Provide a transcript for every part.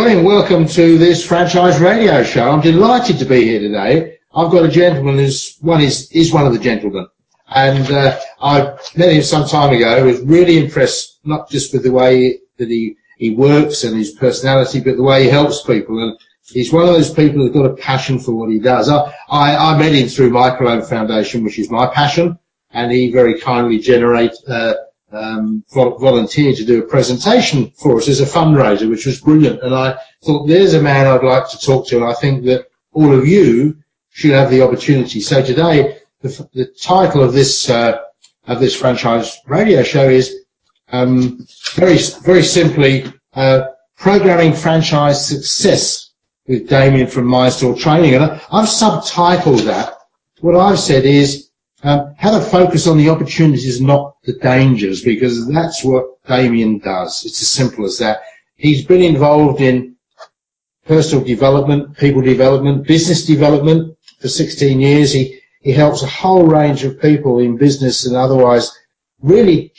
Everybody, and welcome to this franchise radio show. I'm delighted to be here today. I've got a gentleman who's one is is one of the gentlemen, and uh, I met him some time ago. I Was really impressed, not just with the way that he he works and his personality, but the way he helps people. And he's one of those people who's got a passion for what he does. I I, I met him through Microloan Foundation, which is my passion, and he very kindly generate. Uh, um, volunteered to do a presentation for us as a fundraiser, which was brilliant. And I thought, there's a man I'd like to talk to, and I think that all of you should have the opportunity. So today, the, the title of this uh, of this franchise radio show is um, very very simply uh, programming franchise success with Damien from Mindstore Training, and I've subtitled that. What I've said is um, how to focus on the opportunities, not the dangers, because that's what Damien does. It's as simple as that. He's been involved in personal development, people development, business development for 16 years. He, he helps a whole range of people in business and otherwise really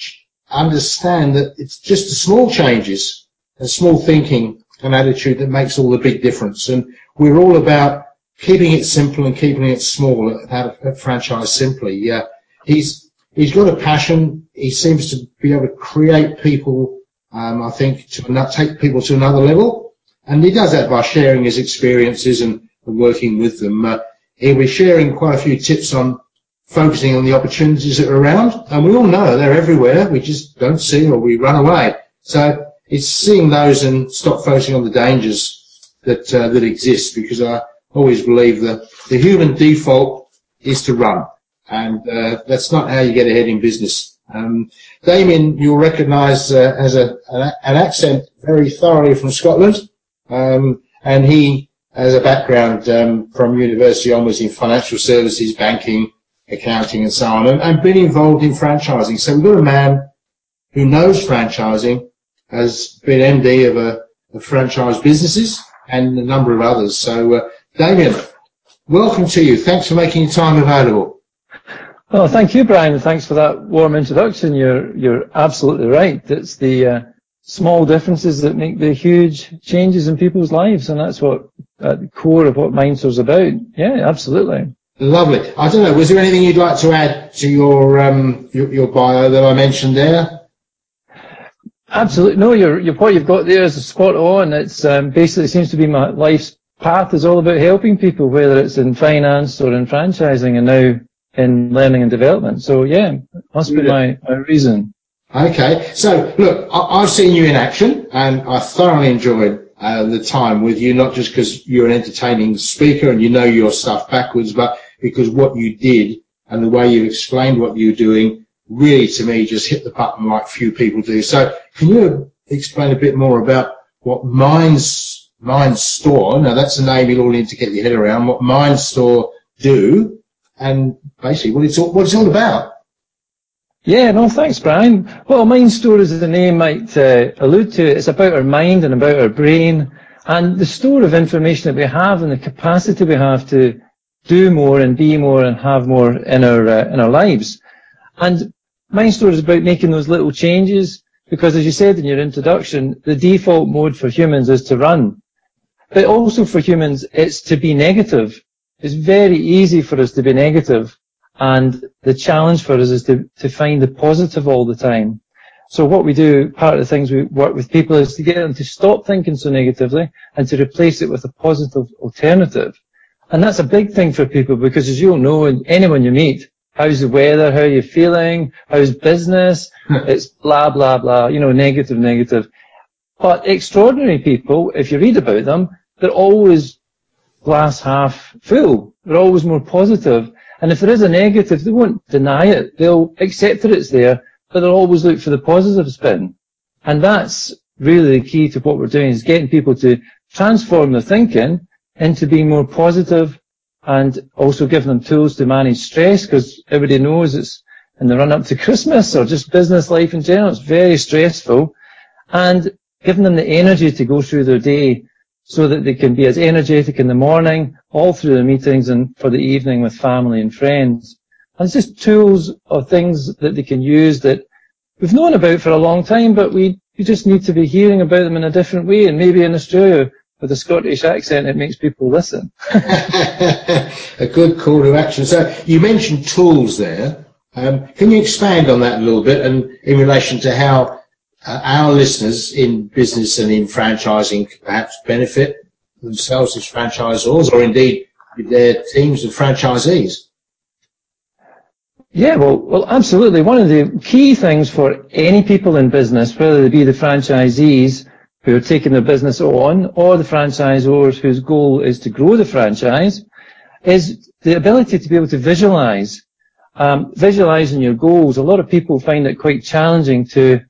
understand that it's just the small changes and small thinking and attitude that makes all the big difference. And we're all about keeping it simple and keeping it small at, franchise simply. Yeah, he's he's got a passion. He seems to be able to create people. Um, I think to take people to another level, and he does that by sharing his experiences and, and working with them. Uh, he'll be sharing quite a few tips on focusing on the opportunities that are around, and we all know they're everywhere. We just don't see or we run away. So it's seeing those and stop focusing on the dangers that uh, that exist because I always believe that the human default is to run, and uh, that's not how you get ahead in business. Um, Damien, you'll recognise uh, as a, an, accent very thoroughly from Scotland, um, and he has a background um, from university onwards in financial services, banking, accounting, and so on, and, and been involved in franchising. So we've got a man who knows franchising, has been MD of a of franchise businesses and a number of others. So uh, Damien, welcome to you. Thanks for making your time available. Well, thank you, Brian. Thanks for that warm introduction. You're you're absolutely right. It's the uh, small differences that make the huge changes in people's lives, and that's what at the core of what Mindstore's about. Yeah, absolutely. Lovely. I don't know. Was there anything you'd like to add to your um, your, your bio that I mentioned there? Absolutely. No, your your point you've got there is spot on. It's um, basically seems to be my life's path is all about helping people, whether it's in finance or in franchising and now in learning and development. So yeah, must be my, my reason. Okay. So look, I, have seen you in action and I thoroughly enjoyed uh, the time with you, not just because you're an entertaining speaker and you know your stuff backwards, but because what you did and the way you explained what you're doing really to me just hit the button like few people do. So can you explain a bit more about what Minds Mindstore. Now that's a name you'll all need to get your head around. What Mind Store do, and basically what it's all, what it's all about. Yeah, no, thanks, Brian. Well, Mindstore, as the name might uh, allude to, it's about our mind and about our brain and the store of information that we have and the capacity we have to do more and be more and have more in our uh, in our lives. And Mind Store is about making those little changes because, as you said in your introduction, the default mode for humans is to run. But also for humans, it's to be negative. It's very easy for us to be negative, and the challenge for us is to, to find the positive all the time. So what we do, part of the things we work with people is to get them to stop thinking so negatively and to replace it with a positive alternative. And that's a big thing for people because as you'll know, anyone you meet, how's the weather, how are you feeling, how's business, hmm. it's blah, blah, blah, you know, negative, negative. But extraordinary people, if you read about them, they're always glass half full. They're always more positive. And if there is a negative, they won't deny it. They'll accept that it's there, but they'll always look for the positive spin. And that's really the key to what we're doing is getting people to transform their thinking into being more positive and also giving them tools to manage stress because everybody knows it's in the run up to Christmas or just business life in general. It's very stressful and giving them the energy to go through their day so that they can be as energetic in the morning, all through the meetings and for the evening with family and friends. And it's just tools or things that they can use that we've known about for a long time, but we, You just need to be hearing about them in a different way, and maybe in Australia with a Scottish accent, it makes people listen. a good call to action. So you mentioned tools there. Um, can you expand on that a little bit and in relation to how uh, our listeners in business and in franchising perhaps benefit themselves as franchisors or indeed their teams of franchisees? Yeah, well, well, absolutely. One of the key things for any people in business, whether they be the franchisees who are taking their business on or the franchisors whose goal is to grow the franchise, is the ability to be able to visualize. Um, visualizing your goals. A lot of people find it quite challenging to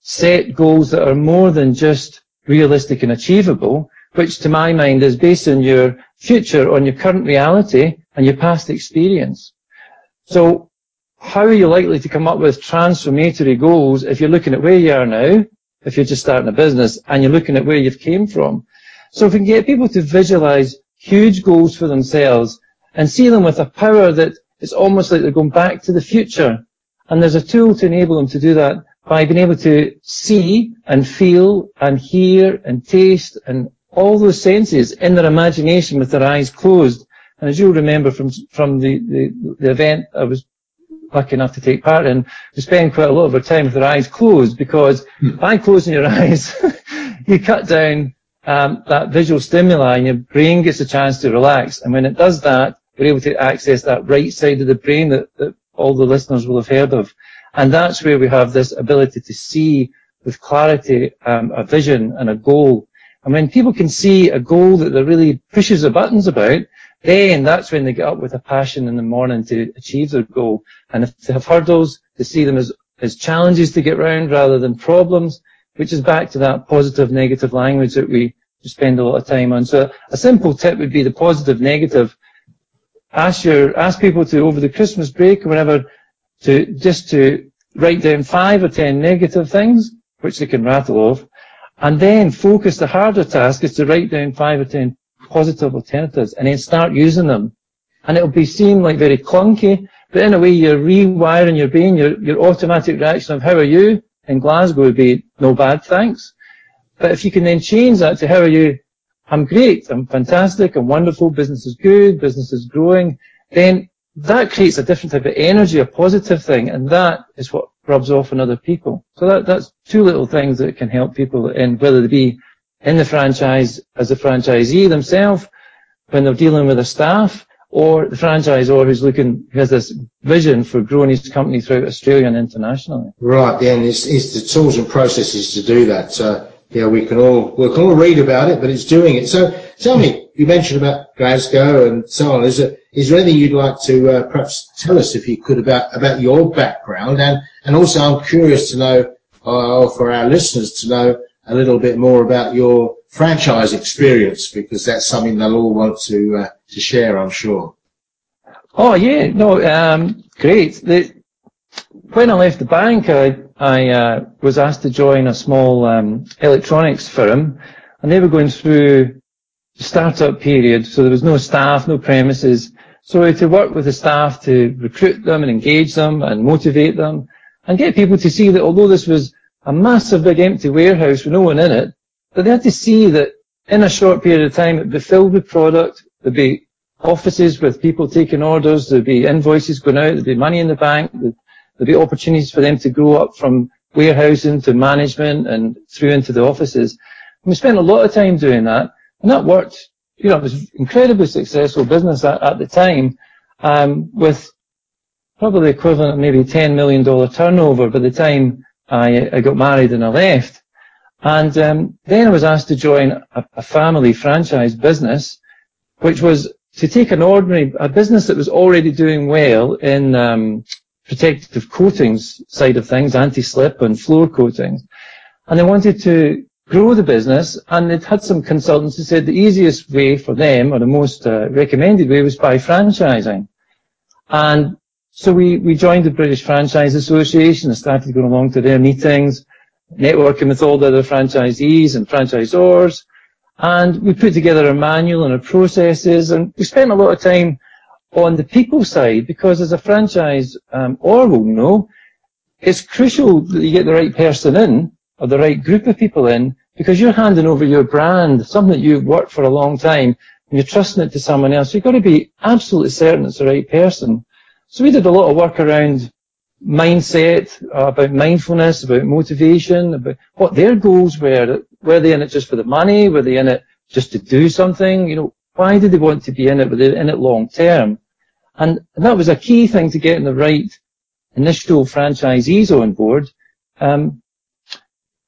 set goals that are more than just realistic and achievable, which to my mind is based on your future, on your current reality and your past experience. So how are you likely to come up with transformatory goals if you're looking at where you are now, if you're just starting a business, and you're looking at where you've came from? So if we can get people to visualize huge goals for themselves and see them with a power that it's almost like they're going back to the future, and there's a tool to enable them to do that by being able to see and feel and hear and taste and all those senses in their imagination with their eyes closed. And as you'll remember from from the, the, the event I was lucky enough to take part in, we spend quite a lot of our time with our eyes closed because hmm. by closing your eyes, you cut down um, that visual stimuli and your brain gets a chance to relax. And when it does that, we're able to access that right side of the brain that, that all the listeners will have heard of. And that's where we have this ability to see with clarity um, a vision and a goal. And when people can see a goal that they really pushes the buttons about, then that's when they get up with a passion in the morning to achieve their goal. And if they have hurdles, they see them as, as challenges to get round rather than problems, which is back to that positive negative language that we spend a lot of time on. So a simple tip would be the positive negative. Ask your, ask people to over the Christmas break or whatever to just to write down five or ten negative things, which they can rattle off, and then focus the harder task is to write down five or ten positive alternatives and then start using them. And it'll be seen like very clunky, but in a way you're rewiring your brain, your, your automatic reaction of how are you in Glasgow would be no bad, thanks. But if you can then change that to how are you, I'm great, I'm fantastic, I'm wonderful, business is good, business is growing, then that creates a different type of energy, a positive thing, and that is what rubs off on other people. So that, that's two little things that can help people in whether they be in the franchise as a franchisee themselves when they're dealing with the staff or the franchisor who's looking, who has this vision for growing his company throughout Australia and internationally. Right, yeah, and it's, it's the tools and processes to do that. Uh, yeah, we can all, we can all read about it, but it's doing it. So tell me, you mentioned about Glasgow and so on. Is there, is there anything you'd like to uh, perhaps tell us, if you could, about, about your background? And, and also I'm curious to know, uh, for our listeners to know, a little bit more about your franchise experience because that's something they'll all want to uh, to share, I'm sure. Oh yeah, no, um, great. The, when I left the bank, I, I uh, was asked to join a small um, electronics firm, and they were going through startup period, so there was no staff, no premises. So we had to work with the staff to recruit them and engage them and motivate them, and get people to see that although this was a massive big empty warehouse with no one in it, but they had to see that in a short period of time it'd be filled with product, there'd be offices with people taking orders, there'd be invoices going out, there'd be money in the bank, there'd, be opportunities for them to grow up from warehousing to management and through into the offices. And we spent a lot of time doing that, and that worked. You know, it was incredibly successful business at, the time, um, with probably the equivalent of maybe $10 million turnover by the time I, got married and I left. And um, then I was asked to join a, a, family franchise business, which was to take an ordinary, a business that was already doing well in um, protective coatings side of things, anti-slip and floor coatings. And they wanted to grow the business and they'd had some consultants who said the easiest way for them or the most uh, recommended way was by franchising. And so we, we joined the British Franchise Association and started going along to their meetings, networking with all the other franchisees and franchisors. And we put together a manual and our processes and we spent a lot of time on the people side because as a franchise um, or will know, it's crucial that you get the right person in, or the right group of people in because you're handing over your brand, something that you've worked for a long time, and you're trusting it to someone else. You've got to be absolutely certain it's the right person. So we did a lot of work around mindset, uh, about mindfulness, about motivation, about what their goals were. Were they in it just for the money? Were they in it just to do something? You know, why did they want to be in it? Were they in it long term? And, and that was a key thing to getting the right initial franchisees on board, um,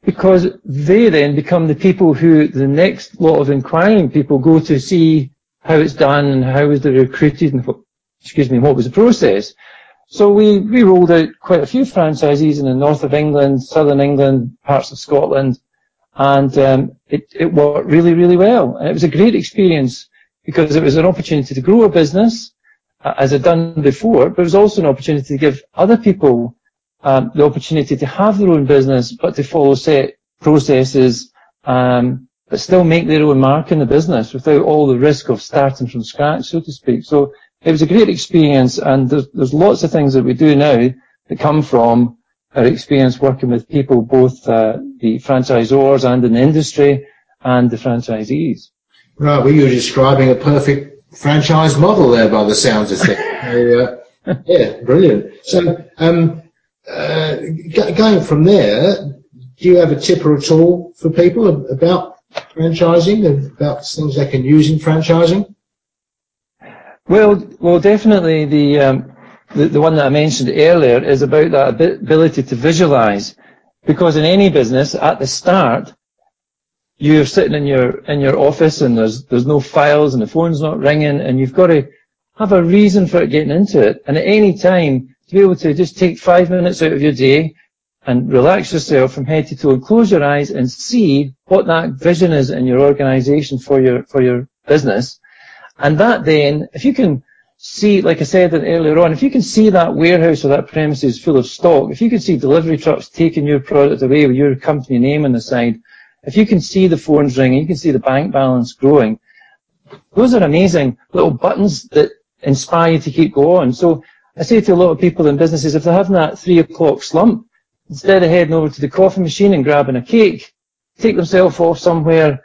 because they then become the people who the next lot of inquiring people go to see how it's done and how was they recruited and what, excuse me, what was the process. So we, we rolled out quite a few franchises in the north of England, southern England, parts of Scotland, and um, it, it worked really, really well. And it was a great experience because it was an opportunity to grow a business, uh, as I'd done before, but it was also an opportunity to give other people um, the opportunity to have their own business, but to follow set processes, um, but still make their own mark in the business without all the risk of starting from scratch, so to speak. So it was a great experience, and there's, there's lots of things that we do now that come from our experience working with people, both uh, the franchisors and in the industry, and the franchisees. Right, well, you were describing a perfect franchise model there by the sounds of things. uh, yeah, brilliant. So, um, uh, going from there, do you have a tip or a tool for people about franchising, about things they can use in franchising? Well, well, definitely the, um, the, the one that I mentioned earlier is about that ability to visualize, because in any business at the start, you're sitting in your in your office and there's there's no files and the phone's not ringing and you've got to have a reason for getting into it. And at any time, to be able to just take five minutes out of your day and relax yourself from head to toe and close your eyes and see what that vision is in your organization for your for your business and that then, if you can see, like I said earlier on, if you can see that warehouse or that premises full of stock, if you can see delivery trucks taking your product away with your company name on the side, if you can see the phones ringing, you can see the bank balance growing, those are amazing little buttons that inspire you to keep going. So I say to a lot of people in businesses, if they're having that three o'clock slump, instead of heading over to the coffee machine and grabbing a cake, take themselves off somewhere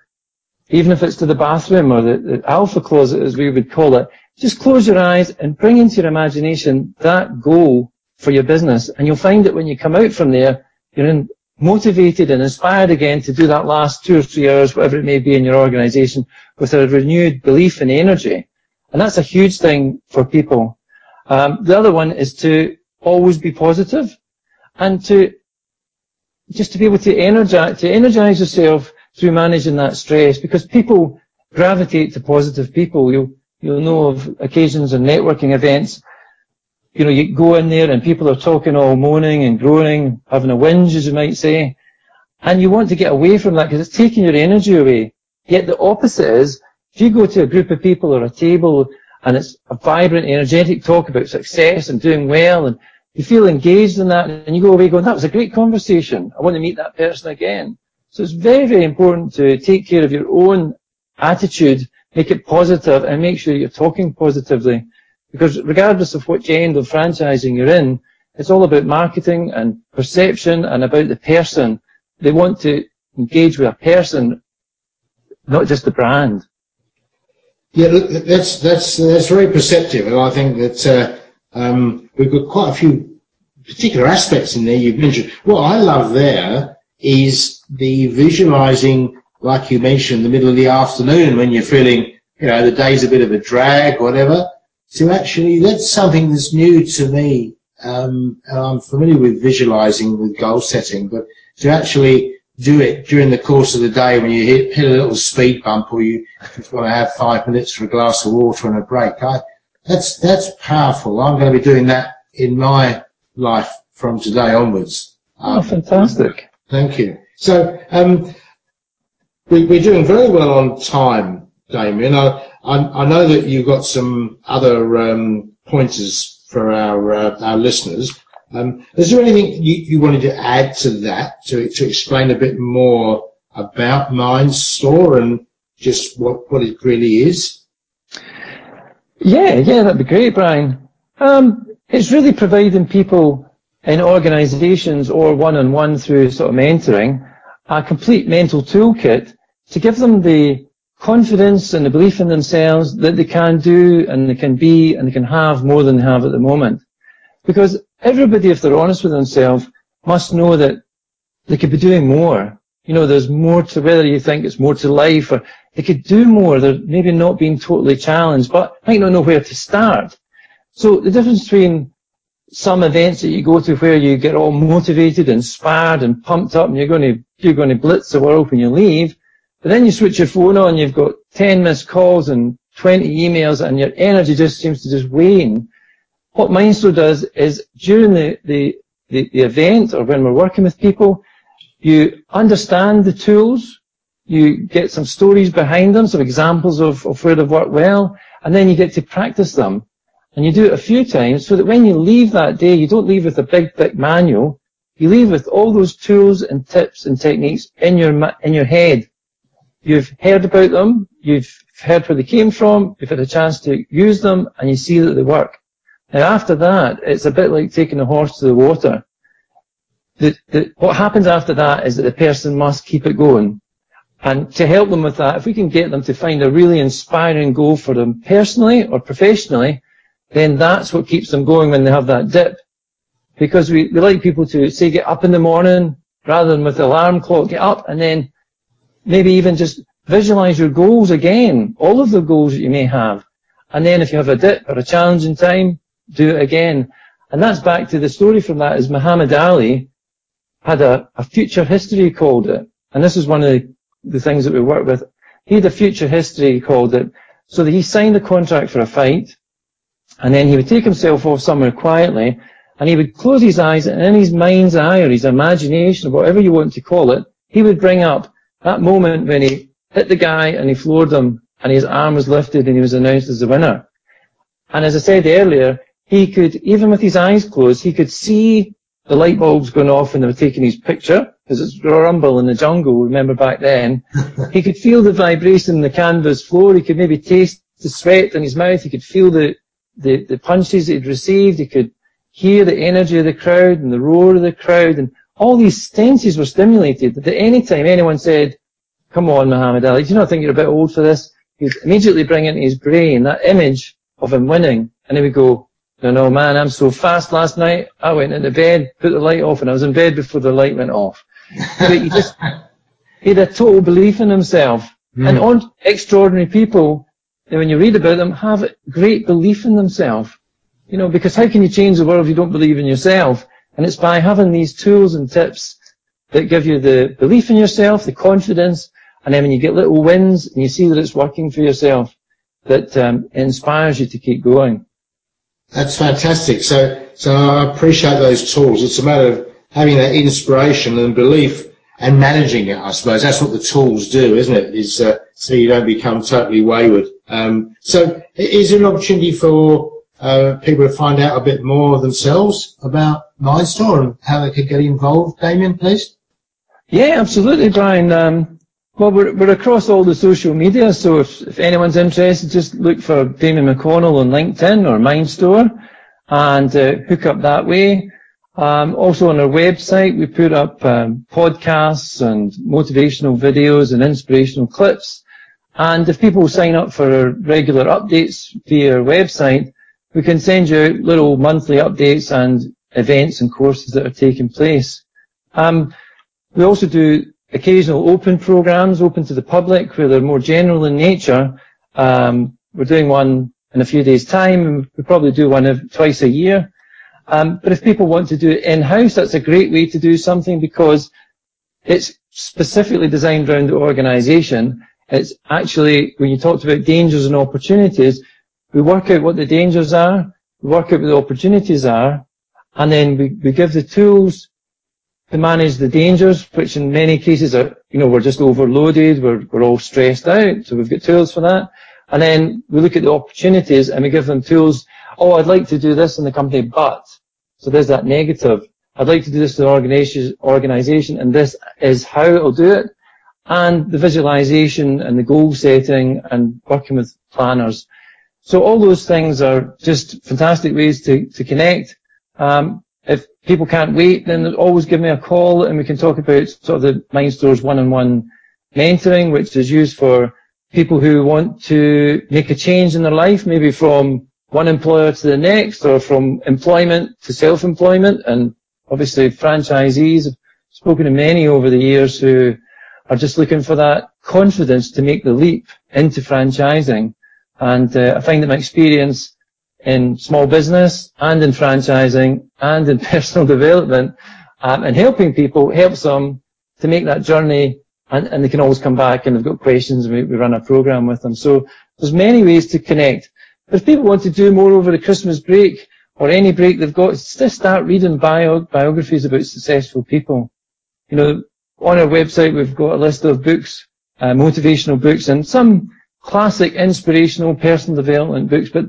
even if it's to the bathroom or the, the alpha closet, as we would call it, just close your eyes and bring into your imagination that goal for your business. And you'll find that when you come out from there, you're in, motivated and inspired again to do that last two or three hours, whatever it may be in your organization, with a renewed belief and energy. And that's a huge thing for people. Um, the other one is to always be positive and to just to be able to energize, to energize yourself through managing that stress because people gravitate to positive people. You'll, you'll know of occasions and networking events, you know, you go in there and people are talking all moaning and groaning, having a whinge, as you might say, and you want to get away from that because it's taking your energy away. Yet the opposite is, if you go to a group of people or a table and it's a vibrant, energetic talk about success and doing well and you feel engaged in that and you go away going, that was a great conversation. I want to meet that person again. So it's very, very important to take care of your own attitude, make it positive, and make sure you're talking positively. Because regardless of what end of franchising you're in, it's all about marketing and perception and about the person. They want to engage with a person, not just the brand. Yeah, look, that's that's that's very perceptive, and I think that uh, um, we've got quite a few particular aspects in there you've mentioned. What I love there is the visualizing, like you mentioned, the middle of the afternoon when you're feeling, you know, the day's a bit of a drag, whatever. So actually, that's something that's new to me. Um, I'm familiar with visualizing with goal setting, but to actually do it during the course of the day when you hit, hit a little speed bump or you just want to have five minutes for a glass of water and a break, I, that's, that's powerful. I'm going to be doing that in my life from today onwards. Oh, um, fantastic. Thank you. So um, we, are doing very well on time, Damien. I, I, I, know that you've got some other um, pointers for our uh, our listeners. Um, is there anything you, wanted to add to that to, explain a bit more about MindStore and just what, what it really is? Yeah, yeah, that'd be great, Brian. Um, it's really providing people in organizations or one-on-one through sort of mentoring, a complete mental toolkit to give them the confidence and the belief in themselves that they can do and they can be and they can have more than they have at the moment. Because everybody, if they're honest with themselves, must know that they could be doing more. You know, there's more to whether you think it's more to life or they could do more. They're maybe not being totally challenged, but might not know where to start. So the difference between some events that you go to where you get all motivated, and inspired and pumped up and you're going to, you're going to blitz the world when you leave but then you switch your phone on, you've got 10 missed calls and 20 emails and your energy just seems to just wane. What Mindstore does is during the, the, the, the event or when we're working with people, you understand the tools, you get some stories behind them, some examples of, of where they've worked well, and then you get to practice them. And you do it a few times so that when you leave that day, you don't leave with a big, thick manual. You leave with all those tools and tips and techniques in your, in your head You've heard about them, you've heard where they came from, you've had a chance to use them, and you see that they work. Now after that, it's a bit like taking a horse to the water. The, the, what happens after that is that the person must keep it going. And to help them with that, if we can get them to find a really inspiring goal for them personally or professionally, then that's what keeps them going when they have that dip. Because we, we like people to say get up in the morning rather than with the alarm clock, get up and then maybe even just visualize your goals again, all of the goals that you may have. And then if you have a dip or a challenging time, do it again. And that's back to the story from that is Muhammad Ali had a, a future history called it. And this is one of the, the things that we work with. He had a future history called it. So that he signed a contract for a fight and then he would take himself off somewhere quietly and he would close his eyes and in his mind's eye or his imagination or whatever you want to call it, he would bring up that moment when he hit the guy and he floored him and his arm was lifted and he was announced as the winner. And as I said earlier, he could, even with his eyes closed, he could see the light bulbs going off when they were taking his picture, because it's a rumble in the jungle, remember back then. he could feel the vibration in the canvas floor, he could maybe taste the sweat in his mouth, he could feel the, the, the punches that he'd received, he could hear the energy of the crowd and the roar of the crowd, and all these senses were stimulated that at any time anyone said, come on, Muhammad Ali, do you not think you're a bit old for this? He'd immediately bring into his brain that image of him winning, and he would go, no, no, man, I'm so fast last night, I went into bed, put the light off, and I was in bed before the light went off. but he just, he had a total belief in himself. Mm. And on extraordinary people, when you read about them, have great belief in themselves. You know, because how can you change the world if you don't believe in yourself? And it's by having these tools and tips that give you the belief in yourself, the confidence, and then when you get little wins and you see that it's working for yourself, that um, inspires you to keep going. That's fantastic. So, so I appreciate those tools. It's a matter of having that inspiration and belief and managing it. I suppose that's what the tools do, isn't it? Is uh, so you don't become totally wayward. Um, so, is there an opportunity for uh, people to find out a bit more themselves about Mindstore and how they could get involved. Damien, please. Yeah, absolutely, Brian. Um, well, we're, we're across all the social media, so if, if anyone's interested, just look for Damien McConnell on LinkedIn or Mindstore and uh, hook up that way. Um, also on our website, we put up um, podcasts and motivational videos and inspirational clips. And if people sign up for regular updates via our website, we can send you little monthly updates and events and courses that are taking place. Um, we also do occasional open programs, open to the public, where they're more general in nature. Um, we're doing one in a few days' time, we probably do one twice a year. Um, but if people want to do it in-house, that's a great way to do something because it's specifically designed around the organisation. It's actually, when you talked about dangers and opportunities, we work out what the dangers are, we work out what the opportunities are, and then we, we give the tools to manage the dangers, which in many cases are, you know, we're just overloaded, we're, we're all stressed out, so we've got tools for that. And then we look at the opportunities and we give them tools, oh, I'd like to do this in the company, but, so there's that negative. I'd like to do this in the organization, and this is how I'll do it. And the visualization and the goal setting and working with planners. So all those things are just fantastic ways to, to connect. Um, if people can't wait, then always give me a call and we can talk about sort of the MindStores one-on-one mentoring, which is used for people who want to make a change in their life, maybe from one employer to the next or from employment to self-employment. And obviously franchisees, I've spoken to many over the years who are just looking for that confidence to make the leap into franchising. And uh, I find that my experience in small business and in franchising and in personal development um, and helping people helps them to make that journey and, they can always come back and they've got questions we, we, run a program with them. So there's many ways to connect. If people want to do more over the Christmas break or any break they've got, just start reading bio, biographies about successful people. You know, on our website we've got a list of books, uh, motivational books and some classic inspirational personal development books, but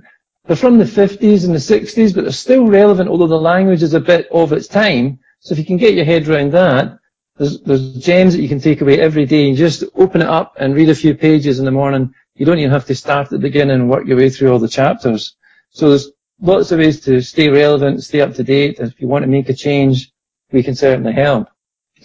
they're from the 50s and the 60s, but they're still relevant, although the language is a bit of its time. So if you can get your head around that, there's, there's gems that you can take away every day. You just open it up and read a few pages in the morning. You don't even have to start at the beginning and work your way through all the chapters. So there's lots of ways to stay relevant, stay up to date. If you want to make a change, we can certainly help.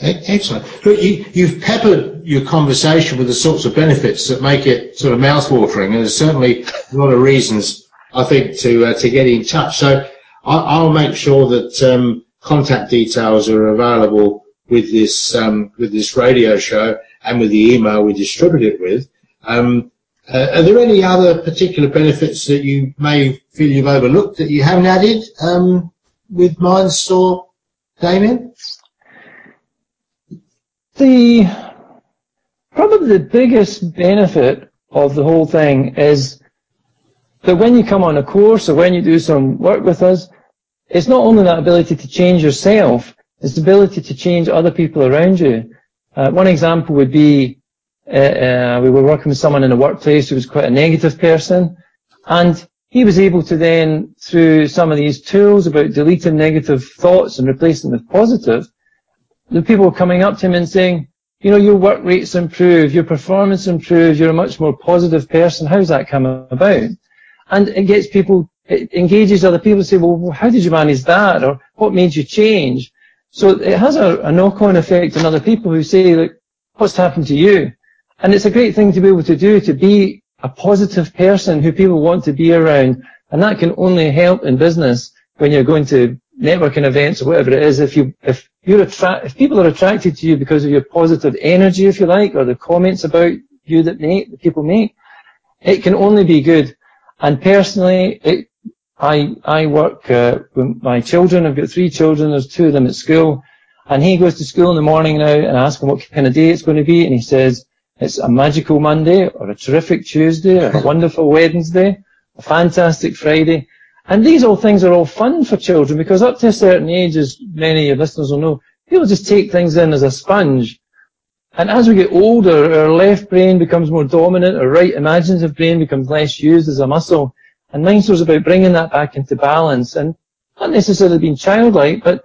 Excellent. You, you've peppered your conversation with the sorts of benefits that make it sort of mouthwatering, and there's certainly a lot of reasons I think, to uh, to get in touch. So I, will make sure that um, contact details are available with this um, with this radio show and with the email we distribute it with. Um, uh, are there any other particular benefits that you may feel you've overlooked that you haven't added um, with MindStore, Damien? The probably the biggest benefit of the whole thing is but when you come on a course or when you do some work with us, it's not only that ability to change yourself, it's the ability to change other people around you. Uh, one example would be uh, uh, we were working with someone in the workplace who was quite a negative person, and he was able to then, through some of these tools about deleting negative thoughts and replacing them with positive, the people were coming up to him and saying, you know, your work rates improve, your performance improves, you're a much more positive person. How's that come about? And it gets people, it engages other people to say, well, how did you manage that? Or what made you change? So it has a, a knock-on effect on other people who say, like, what's happened to you? And it's a great thing to be able to do, to be a positive person who people want to be around. And that can only help in business when you're going to networking events or whatever it is. If you, if you're attract, if people are attracted to you because of your positive energy, if you like, or the comments about you that make, that people make, it can only be good. And personally, it, I, I work uh, with my children. I've got three children. There's two of them at school. And he goes to school in the morning now and I ask him what kind of day it's going to be. And he says, it's a magical Monday or a terrific Tuesday or a wonderful Wednesday, a fantastic Friday. And these all things are all fun for children because up to a certain age, as many of your listeners will know, people just take things in as a sponge. And as we get older, our left brain becomes more dominant, our right imaginative brain becomes less used as a muscle. And MindStore is about bringing that back into balance and not necessarily being childlike, but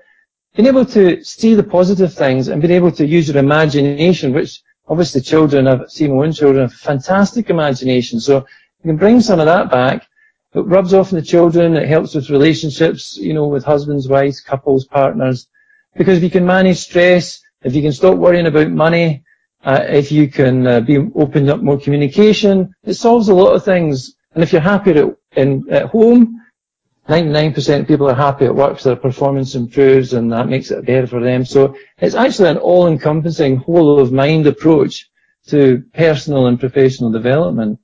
being able to see the positive things and being able to use your imagination, which obviously children have, see my own children have fantastic imagination. So you can bring some of that back. It rubs off on the children. It helps with relationships, you know, with husbands, wives, couples, partners. Because if you can manage stress, if you can stop worrying about money, uh, if you can uh, be open up more communication, it solves a lot of things. And if you're happy at, in, at home, 99% of people are happy at work, so their performance improves and that makes it better for them. So it's actually an all-encompassing whole of mind approach to personal and professional development.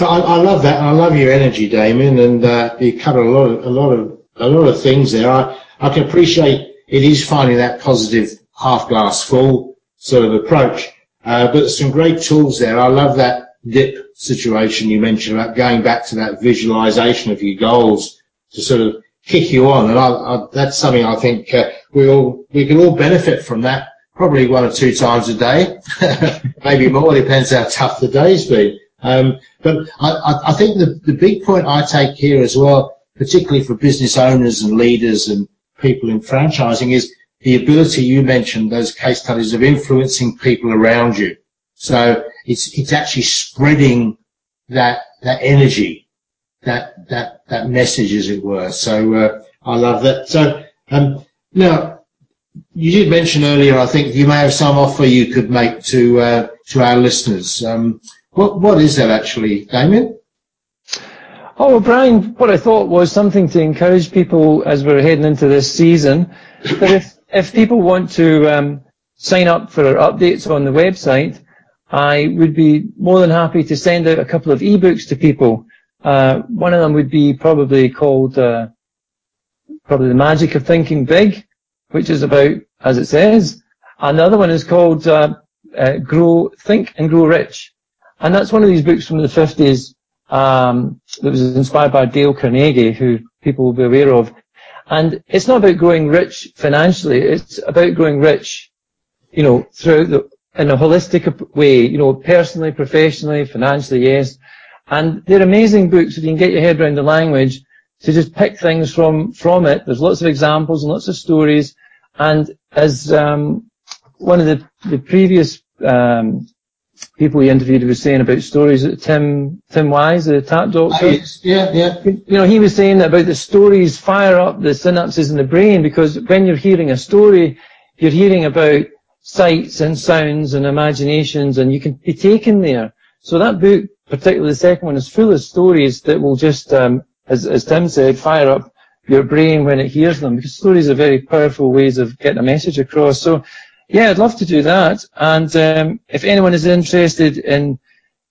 I, I love that. I love your energy, Damien, and uh, you cover a lot of a lot of a lot of things there. I, I can appreciate it is finding that positive half glass full sort of approach. Uh, but some great tools there. I love that dip situation you mentioned about going back to that visualization of your goals to sort of kick you on. And I, I, that's something I think uh, we all we can all benefit from that. Probably one or two times a day, maybe more. Depends how tough the day's been. Um, but I, I think the, the big point I take here as well, particularly for business owners and leaders and people in franchising, is the ability you mentioned, those case studies of influencing people around you. So it's, it's actually spreading that, that energy, that, that, that message as it were. So, uh, I love that. So, Um, now, you did mention earlier, I think you may have some offer you could make to uh, to our listeners. Um, what what is that actually, Damien? Oh, well, Brian, what I thought was something to encourage people as we're heading into this season. That if if people want to um, sign up for our updates on the website, I would be more than happy to send out a couple of ebooks to people. Uh, one of them would be probably called uh, probably the magic of thinking big, which is about, as it says. Another one is called uh, uh, Grow, Think and Grow Rich, and that's one of these books from the 50s um, that was inspired by Dale Carnegie, who people will be aware of. And it's not about growing rich financially; it's about growing rich, you know, through the in a holistic way, you know, personally, professionally, financially, yes. And they're amazing books if you can get your head around the language to just pick things from from it. There's lots of examples and lots of stories. And as um, one of the the previous um, people we interviewed were saying about stories, Tim Tim Wise, the tap doctor. Yeah, yeah. You know, he was saying about the stories fire up the synapses in the brain because when you're hearing a story, you're hearing about sights and sounds and imaginations, and you can be taken there. So that book, particularly the second one, is full of stories that will just um, as, as Tim said, fire up your brain when it hears them because stories are very powerful ways of getting a message across. So, yeah, I'd love to do that. And um, if anyone is interested in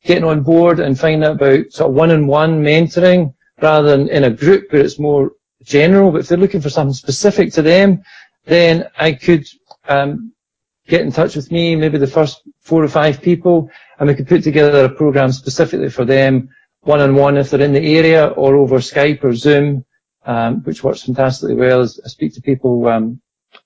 getting on board and finding out about sort of one-on-one mentoring rather than in a group where it's more general, but if they're looking for something specific to them, then I could um, get in touch with me, maybe the first four or five people, and we could put together a program specifically for them one-on-one if they're in the area or over Skype or Zoom, um, which works fantastically well. As I speak to people, um,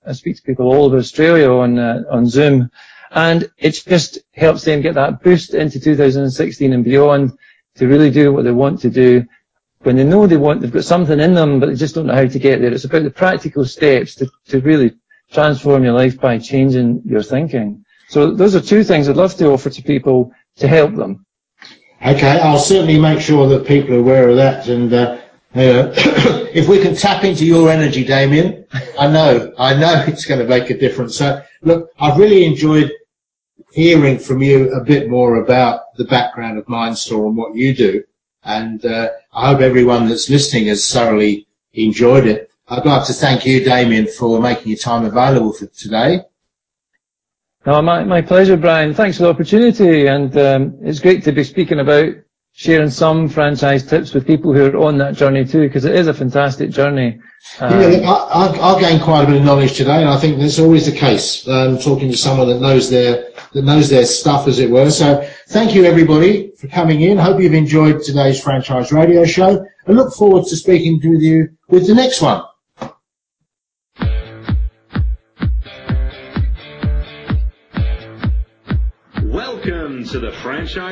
I speak to people all over Australia on uh, on Zoom, and it just helps them get that boost into 2016 and beyond to really do what they want to do. When they know they want, they've got something in them, but they just don't know how to get there. It's about the practical steps to, to really transform your life by changing your thinking. So those are two things I'd love to offer to people to help them. Okay, I'll certainly make sure that people are aware of that. And uh, uh, if we can tap into your energy, Damien, I know, I know it's going to make a difference. So, look, I've really enjoyed hearing from you a bit more about the background of Mindstore and what you do. And uh, I hope everyone that's listening has thoroughly enjoyed it. I'd like to thank you, Damien, for making your time available for today. No, my, my pleasure, Brian. Thanks for the opportunity, and um, it's great to be speaking about sharing some franchise tips with people who are on that journey too, because it is a fantastic journey. Um, yeah, I, I, I gained quite a bit of knowledge today, and I think that's always the case. Um, talking to someone that knows their that knows their stuff, as it were. So, thank you everybody for coming in. Hope you've enjoyed today's franchise radio show, and look forward to speaking with you with the next one. Welcome to the franchise